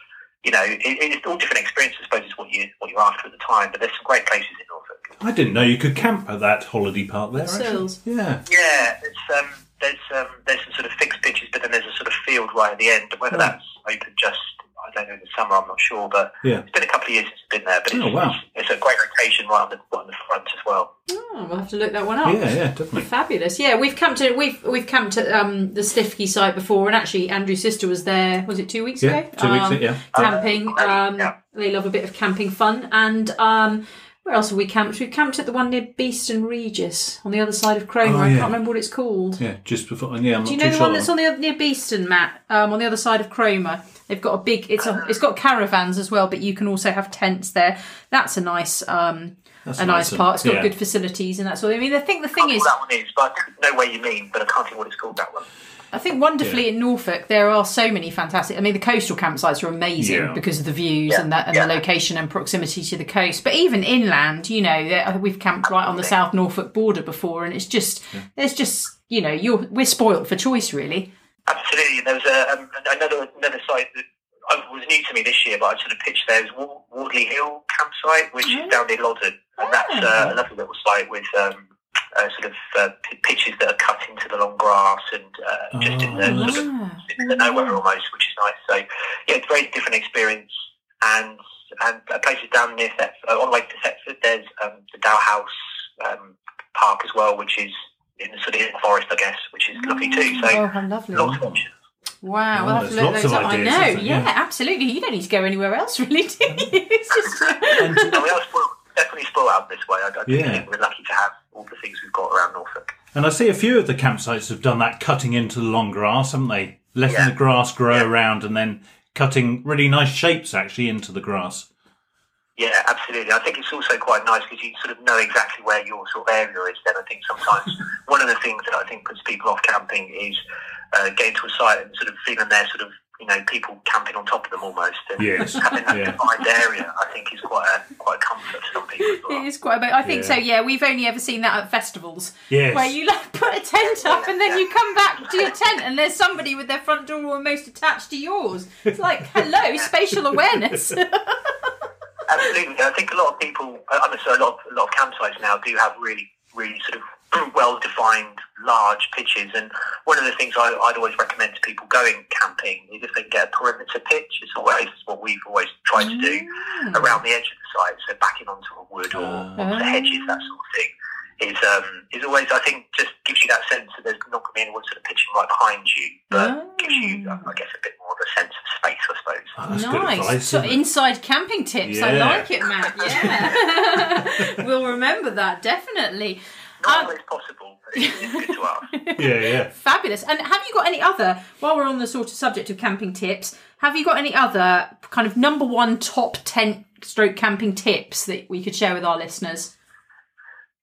you know, it, it's all different experiences. I suppose is what you what you're after at the time. But there's some great places in Norfolk. I didn't know you could camp at that holiday park there. At Searles. Yeah. Yeah, it's um, there's um, there's some sort of fixed pitches, but then there's a sort of field right at the end. Whether Oh. that's open just I don't know in the summer, I'm not sure, but Yeah. it's been a couple of years since it's been there. But it's, Oh, wow. it's, it's a great location right on the right on the front as well. Oh, we'll have to look that one up. Yeah, yeah, definitely. Fabulous. Yeah, we've camped at we've we've camped at um, the Stiffkey site before, and actually Andrew's sister was there. Was it two weeks Yeah, ago? two weeks. Um, yeah. Camping. Uh, Um, yeah. They love a bit of camping fun. And um, where else have we camped? We've camped at the one near Beeston Regis on the other side of Cromer. Oh, I yeah. can't remember what it's called. Yeah, just before. Yeah, I'm Do you not know too the sure. one that's on the near Beeston, Matt? Um, on the other side of Cromer. They've got a big. It's a. It's got caravans as well, but you can also have tents there. That's a nice. Um, That's a nice nice, part. It's got yeah. good facilities and that sort of. I mean, I think the I thing can't is, think what that one is, but I know where you mean, but I can't think what it's called. That one. I think wonderfully in Norfolk there are so many fantastic. I mean, the coastal campsites are amazing Yeah. because of the views Yeah, and that and yeah. the location and proximity to the coast. But even inland, you know, we've camped right on the South Norfolk border before, and it's just there's just you know you're we're spoilt for choice really. Absolutely. There was a, um, another another site that uh, was new to me this year, but I sort of pitched there. It was Wardley Hill campsite, which Oh. is down near Loddon, and that's uh, a lovely little site with um, uh, sort of uh, p- pitches that are cut into the long grass and uh, just in the Oh, sort of in the nowhere almost, which is nice. So yeah, it's a very different experience. And and uh, places down near Thetford, uh, on the way to Thetford, there's um, the Dower House um, Park as well, which is in the sort of in the forest, I guess, which is lovely too. So oh, lovely! lots of options. Wow, Oh, we'll have to look those of up. I know, yeah. Yeah. absolutely. You don't need to go anywhere else, really, do you? It's just And- No, we are spoiled, definitely spoiled out this way. I, I Yeah. think we're lucky to have all the things we've got around Norfolk. And I see a few of the campsites have done that cutting into the long grass, haven't they? Letting Yeah. the grass grow Yeah. around and then cutting really nice shapes actually into the grass. Yeah, absolutely. I think it's also quite nice because you sort of know exactly where your sort of area is. Then I think sometimes one of the things that I think puts people off camping is uh, getting to a site and sort of feeling they're sort of you know people camping on top of them almost. And Yes, having that yeah. defined area, I think, is quite a quite a comfort for some people as well. It is quite. But I think Yeah. so. Yeah, we've only ever seen that at festivals, Yes. where you like put a tent up and then you come back to your tent and there's somebody with their front door almost attached to yours. It's like, hello, spatial awareness. Absolutely, I think a lot of people, I I mean, so a lot, of, a lot of campsites now do have really, really sort of well-defined large pitches. And one of the things I, I'd always recommend to people going camping is if they can get a perimeter pitch. It's always what we've always tried to do around the edge of the site, so backing onto a wood or Ah. onto hedges, that sort of thing. Is um is always I think just gives you that sense that there's not going to be anyone sort of pitching right behind you, but gives you Ah. I guess a bit more of a sense of space, I suppose. Oh, that's good nice. advice. so inside camping tips. I like it, Matt. Yeah. we'll remember that definitely. Not Um, always possible, but it's, it's good to ask. yeah, yeah. Fabulous. And have you got any other, while we're on the sort of subject of camping tips, have you got any other kind of number one top tent stroke camping tips that we could share with our listeners?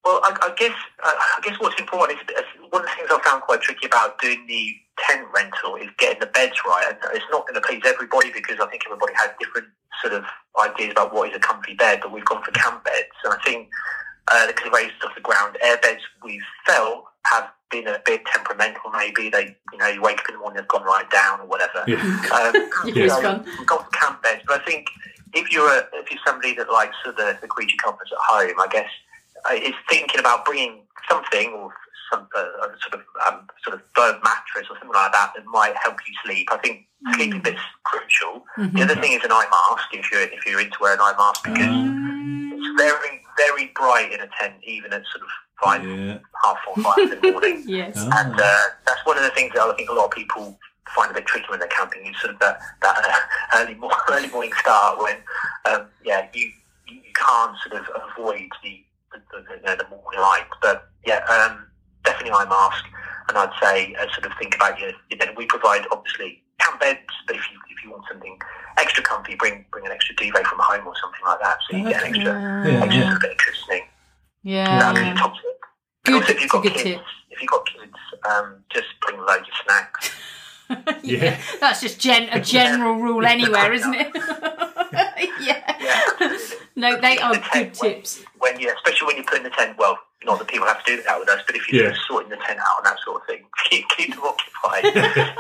Well, I, I guess uh, I guess what's important is, is one of the things I found quite tricky about doing the tent rental is getting the beds right, and it's not going to please everybody because I think everybody has different sort of ideas about what is a comfy bed. But we've gone for camp beds, and I think uh, because they're raised off the ground, air beds we felt have been a bit temperamental. Maybe they, you know, you wake up in the morning, they've gone right down or whatever. Yeah. Um, Yes, so gone. we've got the camp beds, but I think if you're a, if you're somebody that likes sort of the, the creature comforts at home, I guess uh, it's thinking about bringing something or some uh, sort of um, sort of bird mattress or something like that that might help you sleep. I think sleeping bit's crucial. The other thing is an eye mask if you're if you're into wearing an eye mask because it's very very bright in a tent even at sort of five Yeah. half four five in the morning. Yes. Ah. And uh, that's one of the things that I think a lot of people find a bit tricky when they're camping is sort of that, that uh, early, mor- early morning start when, um, yeah, you, you can't sort of avoid the, the, the, you know, the morning light. But yeah, um, definitely eye mask. And I'd say uh, sort of think about your, your bed. We provide obviously camp beds, but if you if you want something extra comfy, bring bring an extra duvet from home or something like that, so you get an extra Yeah, extra yeah. bit of cushioning. Yeah. That'd be the top tip. Good- also, if you've got good kids, tip. if you've got kids, um, just bring loads of snacks. Yeah. That's just gen- a general rule anywhere, isn't it? yeah. Yeah. No, they are The good tent when- tips. When you, especially when you put in the tent. Well, not that people have to do that with us, but if you're Yeah. just sorting the tent out and that sort of thing, keep keep them occupied.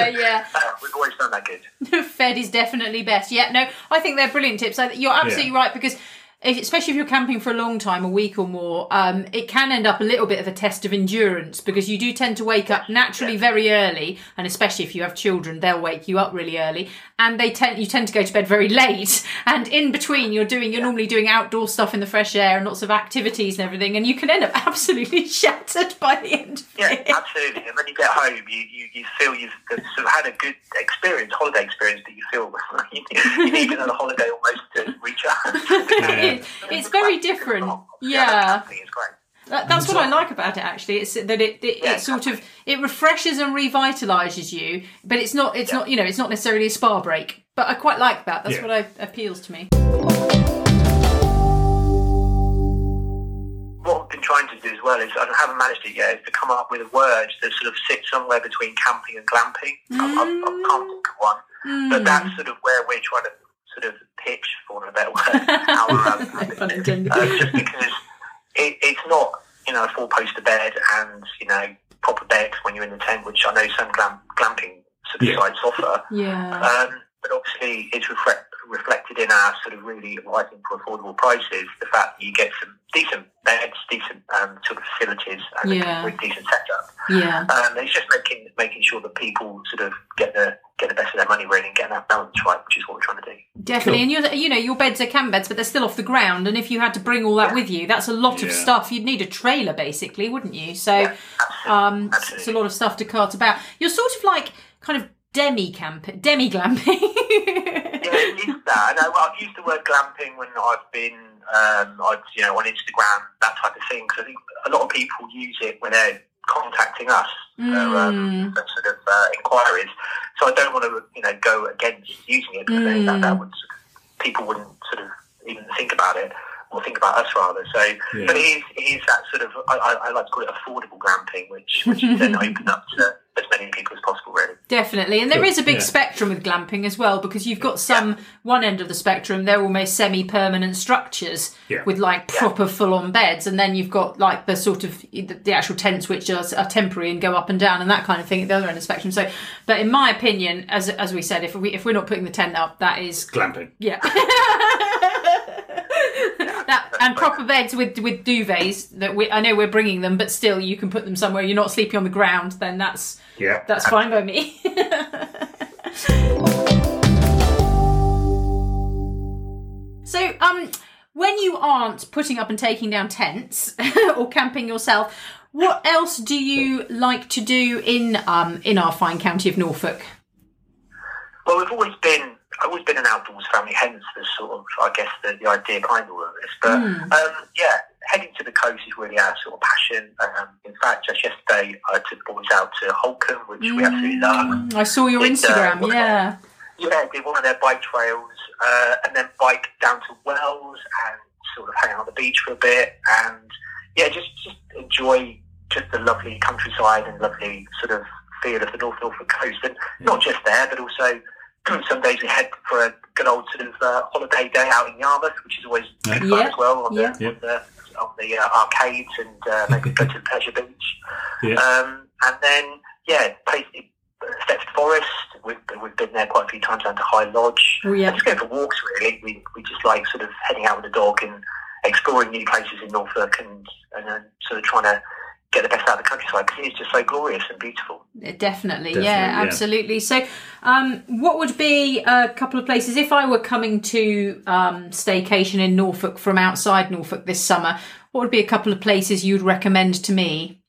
Yeah, yeah. uh, we've always done that good. Fed is definitely best. Yeah, no, I think they're brilliant tips. I- You're absolutely right because. Especially if you're camping for a long time, a week or more, um, it can end up a little bit of a test of endurance because you do tend to wake up naturally very early, and especially if you have children, they'll wake you up really early, and they tend you tend to go to bed very late. And in between, you're doing you're normally doing outdoor stuff in the fresh air and lots of activities and everything, and you can end up absolutely shattered by the end. Of Yeah, it. absolutely. And when you get home, you, you, you feel you've sort of had a good experience, holiday experience, but you feel you need another holiday almost to recharge. It's, it's very different. Yeah, Yeah. camping great. That, that's what I like about it. Actually, it's that it it, Yeah, it sort of it refreshes and revitalizes you, but it's not it's not you know it's not necessarily a spa break. But I quite like that. That's Yeah. what I, appeals to me. What I've been trying to do as well is, I haven't managed it yet, is to come up with a word that sort of sits somewhere between camping and glamping. I, I, I can't think of one, but hmm. that's sort of where we're trying to sort of pitch, for want of a better word, our um, No pun intended. uh, just because it, it's not, you know, a four poster bed and, you know, proper bed when you're in the tent, which I know some glam, glamping sort of Yeah. sites offer. Yeah. Um, but obviously, it's reflect, reflected in our sort of really, I think, for affordable prices, the fact that you get some decent beds, decent um, sort of facilities, and Yeah. a decent setup. Yeah. Um, it's just making making sure that people sort of get the get the best of their money really and get that balance right, which is what we're trying to do. Definitely, Cool. and you're, you know your beds are camp beds, but they're still off the ground. And if you had to bring all that with you, that's a lot of stuff. You'd need a trailer, basically, wouldn't you? So, Yeah, um, it's a lot of stuff to cart about. You're sort of like kind of demi camp, demi glamping. Yeah, it is that. And I, I've used the word glamping when I've been, um, I've, you know, on Instagram, that type of thing. Because I think a lot of people use it when they're contacting us for um, for sort of uh, inquiries. So I don't want to, you know, go against using it because then that, that would people wouldn't sort of even think about it or think about us rather. So, Yeah. but it is, it is that sort of I, I, I like to call it affordable glamping, which which is then open up to as many people as possible, really. Definitely, and there is a big Yeah. spectrum with glamping as well because you've got some one end of the spectrum they're almost semi-permanent structures Yeah. with like proper full-on beds, and then you've got like the sort of the, the actual tents which are, are temporary and go up and down and that kind of thing at the other end of the spectrum. So, but in my opinion, as as we said, if we if we're not putting the tent up, that is Glamping. yeah. that and proper beds with with duvets that we I know we're bringing them, but still you can put them somewhere. You're not sleeping on the ground. Then that's Yeah. that's fine by me. so, um, when you aren't putting up and taking down tents or camping yourself, what else do you like to do in um in our fine county of Norfolk? Well, we've always been I've always been an outdoors family, hence the sort of I guess the, the idea behind all of this. But um, yeah, heading to the coast is really our sort of passion. Um, in fact, just yesterday I took the boys out to Holkham, which we absolutely love. I saw your It's, uh, Instagram. of yeah. Yeah, did one of their bike trails, uh, and then bike down to Wells and sort of hang out on the beach for a bit, and yeah, just just enjoy just the lovely countryside and lovely sort of feel of the North Norfolk coast, and not just there, but also some days we head for a good old sort of uh, holiday day out in Yarmouth, which is always good fun as well on Yeah. the, on the, on the uh, arcades and uh, maybe go to the pleasure beach. Yeah. Um, and then, yeah, place, Thetford Forest. We've, we've been there quite a few times down to High Lodge. Oh, yeah. Just going for walks, really. We, we just like sort of heading out with the dog and exploring new places in Norfolk and, and then sort of trying to get the best out of the countryside because it's just so glorious and beautiful. Definitely, Definitely, yeah, yeah. absolutely. So, um, what would be a couple of places if I were coming to um, staycation in Norfolk from outside Norfolk this summer? What would be a couple of places you'd recommend to me?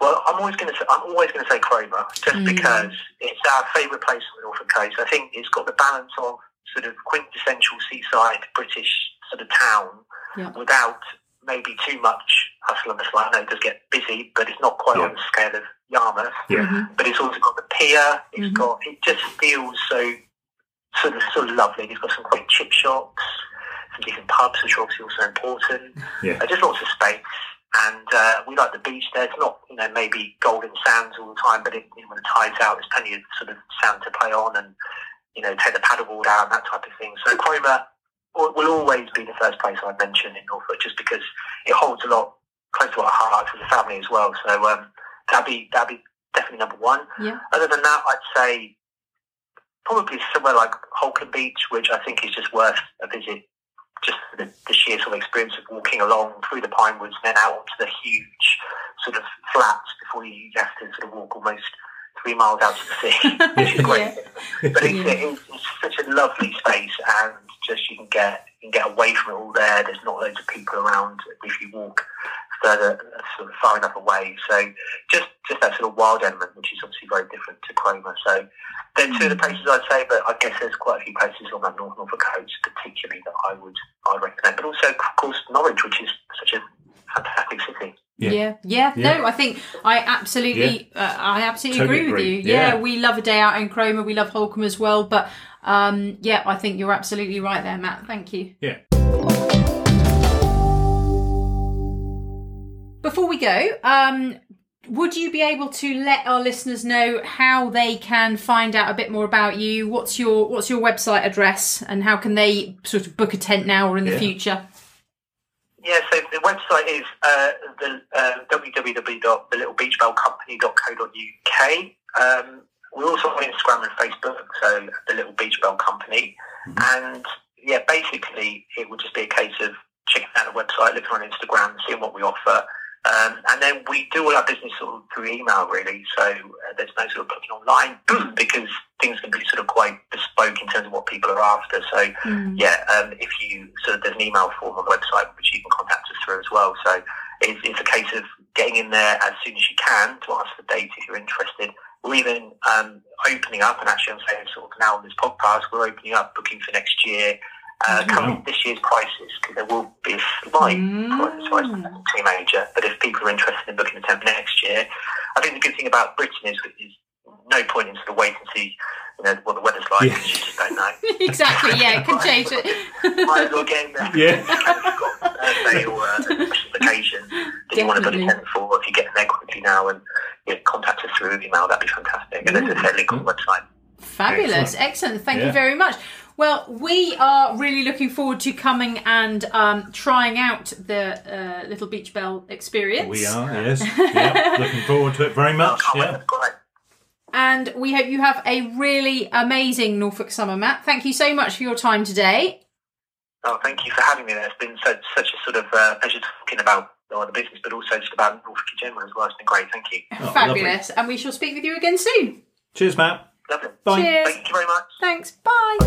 Well, I'm always going to say, I'm always going to say Cromer, just because it's our favourite place on the Norfolk coast. I think it's got the balance of sort of quintessential seaside British sort of town Yeah. without maybe too much hustle and the slide. I know it does get busy, but it's not quite Yeah. on the scale of Yarmouth. Yeah. But it's also got the pier. It's Mhm. got. It just feels so sort of sort of lovely. It's got some great chip shops, some decent pubs, which are obviously also important. Yeah. Uh, just lots of space. And uh, we like the beach there. It's not, you know, maybe golden sands all the time, but it, you know, when the tide's out, there's plenty of sort of sand to play on and, you know, take the paddleboard out and that type of thing. So Cromer will, always be the first place I'd mention in Norfolk just because it holds a lot close to our hearts as a family as well. So um, that'd be that'd be definitely number one. Yeah. Other than that, I'd say probably somewhere like Holkham Beach, which I think is just worth a visit. Just for the, the sheer sort of experience of walking along through the pine woods, and then out onto the huge sort of flats before you have to sort of walk almost three miles out to the sea, which is great. But it's, Yeah. it's, it's such a lovely space, and just you can get you can get away from it all there. There's not loads of people around if you walk further, sort of far enough away. So just just that sort of wild element, which is obviously very different to Cromer. So they're two of the places I'd say, but I guess there's quite a few places on that North Norfolk coast, particularly that I would I recommend. But also, of course, Norwich, which is such a fantastic city. Yeah. Yeah. yeah, Yeah. No, I think I absolutely, uh, I absolutely Totally agree with agree. you. Yeah, Yeah. we love a day out in Cromer. We love Holkham as well. But um, yeah, I think you're absolutely right there, Matt. Thank you. Yeah. Before we go, um, would you be able to let our listeners know how they can find out a bit more about you? What's your What's your website address, and how can they sort of book a tent now or in the Yeah. future? Yeah, so the website is uh, the uh, www.thelittlebeachbellcompany.co.uk. Um, we're also on Instagram and Facebook, so the Little Beach Bell Company. And yeah, basically, it would just be a case of checking out the website, looking on Instagram, seeing what we offer. Um, and then we do all our business sort of through email, really. So uh, there's no sort of booking online because things can be sort of quite bespoke in terms of what people are after. So yeah, um, if you sort of there's an email form on the website which you can contact us through as well. So it's, it's a case of getting in there as soon as you can to ask for dates if you're interested. We're even um, opening up, and actually I'm saying sort of now on this podcast, we're opening up booking for next year. Uh, covering this year's prices because there will be a slight price rise a teenager. But if people are interested in booking a tent next year, I think the good thing about Britain is, is no point in sort of waiting to see you know what the weather's like Yeah. you just don't know. exactly. Yeah, it can change it. Might as well get in there. Yeah. If you've got a birthday or a special occasion that you want to put a Definitely. tent for, if you get in there quickly now and yeah, contact us through email, that'd be fantastic. And there's a fair link on the website. Fabulous. Excellent. Excellent. Thank you very much. Well, we are really looking forward to coming and um, trying out the uh, Little Beach Bell experience. We are, yes. Yeah. Looking forward to it very much. Oh, Yeah. And we hope you have a really amazing Norfolk summer, Matt. Thank you so much for your time today. Oh, thank you for having me there. It's been such, such a sort of uh, pleasure talking about uh, the business, but also just about Norfolk in general as well. It's been great. Thank you. Oh, Fabulous. And we shall speak with you again soon. Cheers, Matt. Lovely. Bye. Cheers. Thank you very much. Thanks. Bye.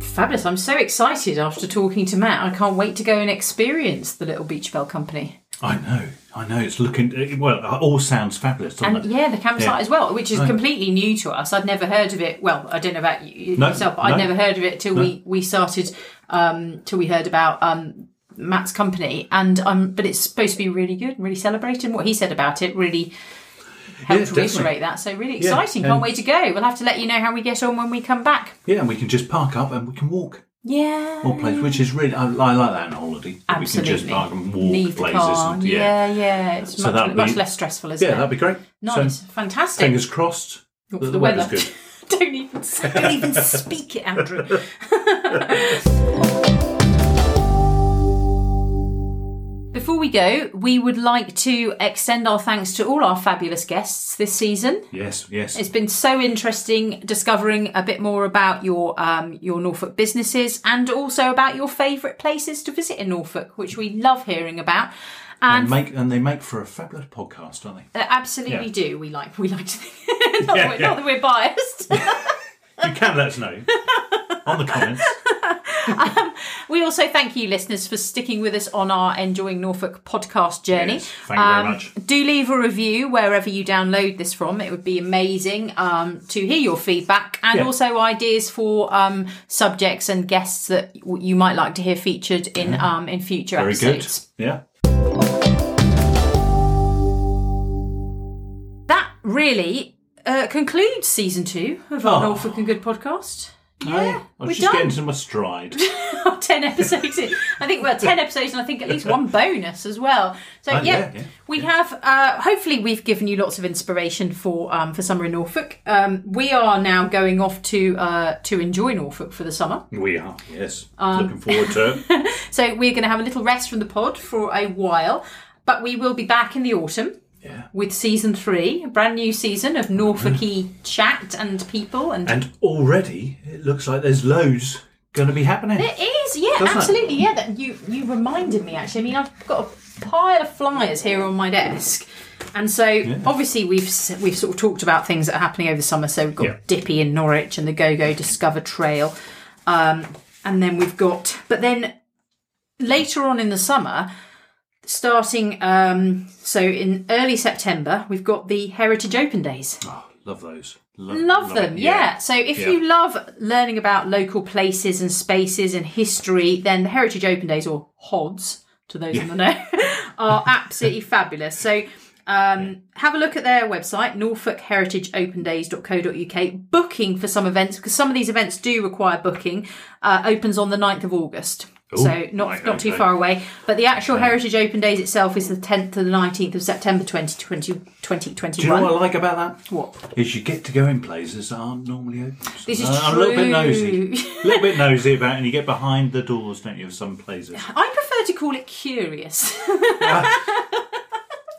Fabulous. I'm so excited after talking to Matt. I can't wait to go and experience the Little Beach Bell Company. I know. I know. It's looking, well, it all sounds fabulous, And it? yeah, the campsite Yeah. as well, which is Right. completely new to us. I'd never heard of it. Well, I don't know about you No, yourself, but no. I'd never heard of it till we we started, um, till we heard about um, Matt's company. And um, but it's supposed to be really good, and really celebrating. What he said about it really helped definitely. reiterate that. So really Yeah, exciting. Can't wait to go. We'll have to let you know how we get on when we come back. Yeah, and we can just park up and we can walk. Yeah. All places, which is really, I, I like that in a holiday. Absolutely. We can just park and walk Leave places. car. and, yeah, yeah. It's So much, that'd much less stressful, isn't yeah, it? that'd be great. nice. So, Fantastic. fingers crossed that the, the weather. weather's good. don't even don't even speak it, Andrew. Before we go, we would like to extend our thanks to all our fabulous guests this season. Yes, yes. It's been so interesting discovering a bit more about your um, your Norfolk businesses and also about your favourite places to visit in Norfolk, which we love hearing about. and, And make, and they make for a fabulous podcast, don't they? uh, absolutely Yeah. do. We like we like to think not, Yeah, that yeah. not that we're biased. You can let us know on the comments. um, we also thank you, listeners, for sticking with us on our Enjoying Norfolk podcast journey. Yes, thank you very Um, much. Do leave a review wherever you download this from. It would be amazing um, to hear your feedback and Yeah. also ideas for um, subjects and guests that you might like to hear featured in um, in future Very good. episodes. Yeah. That really uh, concludes season two of our Oh. Norfolk and Good podcast. Yeah, I was we're just done. getting to my stride. 10 episodes in. I think we're 10 episodes and I think at least one bonus as well. So Oh, yeah, yeah, yeah, we have uh, hopefully we've given you lots of inspiration for um, for summer in Norfolk. Um, we are now going off to uh, to enjoy Norfolk for the summer. we are, yes. Um, Looking forward to it. So we're going to have a little rest from the pod for a while, but we will be back in the autumn Yeah. with season 3, a brand new season of Norfolky chat and people and And already it looks like there's loads going to be happening. It is, yeah, Doesn't it? absolutely, yeah. That you you reminded me actually. I mean, I've got a pile of flyers here on my desk, and so obviously we've s- we've sort of talked about things that are happening over the summer. So we've got Yeah. Dippy in Norwich and the Go Go Discover Trail, um, and then we've got, but then later on in the summer. Starting, um, so in early September, we've got the Heritage Open Days. Oh, love those. Lo- Love them, it, yeah. So if Yeah. you love learning about local places and spaces and history, then the Heritage Open Days, or HODs to those in the know, are absolutely fabulous. So um, have a look at their website, norfolkheritageopendays.co.uk. Booking for some events, because some of these events do require booking, uh, opens on the 9th of August. So not right, not too okay. far away. But the actual Heritage Open Days itself is the 10th to the 19th of September 2020, 2021. Do you know what I like about that? What? Is you get to go in places that aren't normally open. This is Uh, I'm a little bit nosy. a little bit nosy about it, and you get behind the doors, don't you, of some places. I prefer to call it curious.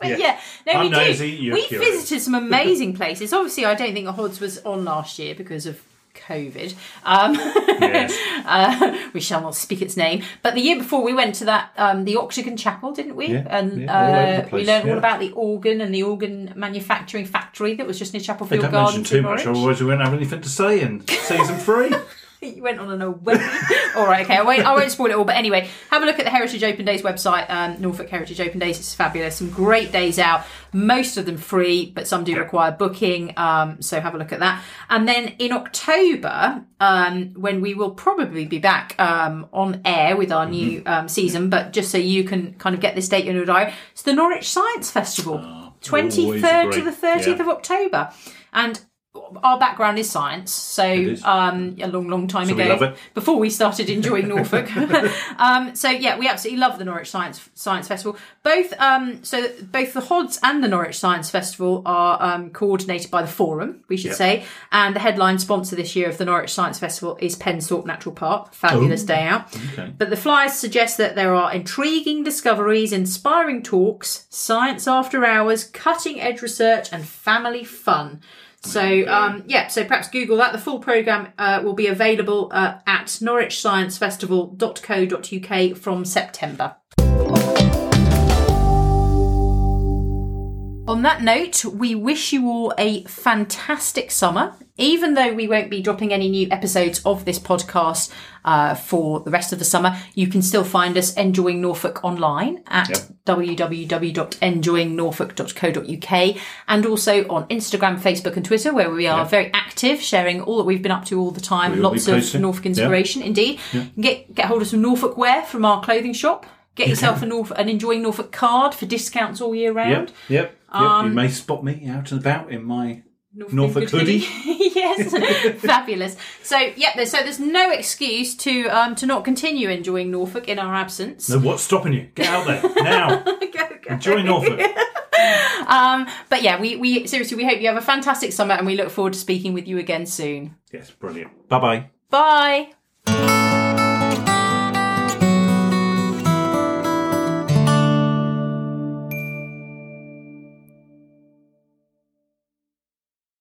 But Yeah. yeah, no, I'm we nosy, do. We curious. visited some amazing places. Obviously, I don't think the HODs was on last year because of COVID. Um, Yes. uh, we shall not speak its name. But the year before, we went to that um, the Octagon Chapel, didn't we? Yeah, and yeah, all over the uh, we learned all about the organ and the organ manufacturing factory that was just near They Chapelfield don't mention too much, otherwise we won't have anything to say in season three. You went on an away. all right, okay. I won't, I won't spoil it all. But anyway, have a look at the Heritage Open Days website, um, Norfolk Heritage Open Days. It's fabulous. Some great days out. Most of them free, but some do require booking. Um, so have a look at that. And then in October, um, when we will probably be back um, on air with our new um, season, but just so you can kind of get this date in your diary, it's the Norwich Science Festival, twenty always third to the thirtieth Yeah. of October, and our background is science, so is. um, a long, long time So we ago, love it. before we started enjoying Norfolk. um, so yeah, we absolutely love the Norwich Science Science Festival. Both, um, so both the HODs and the Norwich Science Festival are um, coordinated by the Forum, we should Yep. say, and the headline sponsor this year of the Norwich Science Festival is Pensthorpe Natural Park. Fabulous Oh. day out. Okay. But the flyers suggest that there are intriguing discoveries, inspiring talks, science after hours, cutting edge research, and family fun. So um, yeah, so perhaps Google that. The full program uh, will be available uh, at norwichsciencefestival.co.uk from September. On that note, we wish you all a fantastic summer. Even though we won't be dropping any new episodes of this podcast uh, for the rest of the summer, you can still find us enjoying Norfolk online at Yep. www.enjoyingnorfolk.co.uk and also on Instagram, Facebook, and Twitter, where we are Yep. very active, sharing all that we've been up to all the time. We Lots of. Norfolk Yep. inspiration, indeed. You get get hold of some Norfolk wear from our clothing shop. Get yourself a Norfolk, an enjoying Norfolk card for discounts all year round. Yep, yep. Um, you may spot me out and about in my Norfolk, hoodie. yes, fabulous. So yeah, there's, so there's no excuse to um to not continue enjoying Norfolk in our absence. No, what's stopping you? Get out there now. Go, go. Enjoy Norfolk. Um, but yeah, we we seriously we hope you have a fantastic summer, and we look forward to speaking with you again soon. Yes, brilliant. Bye bye. Bye.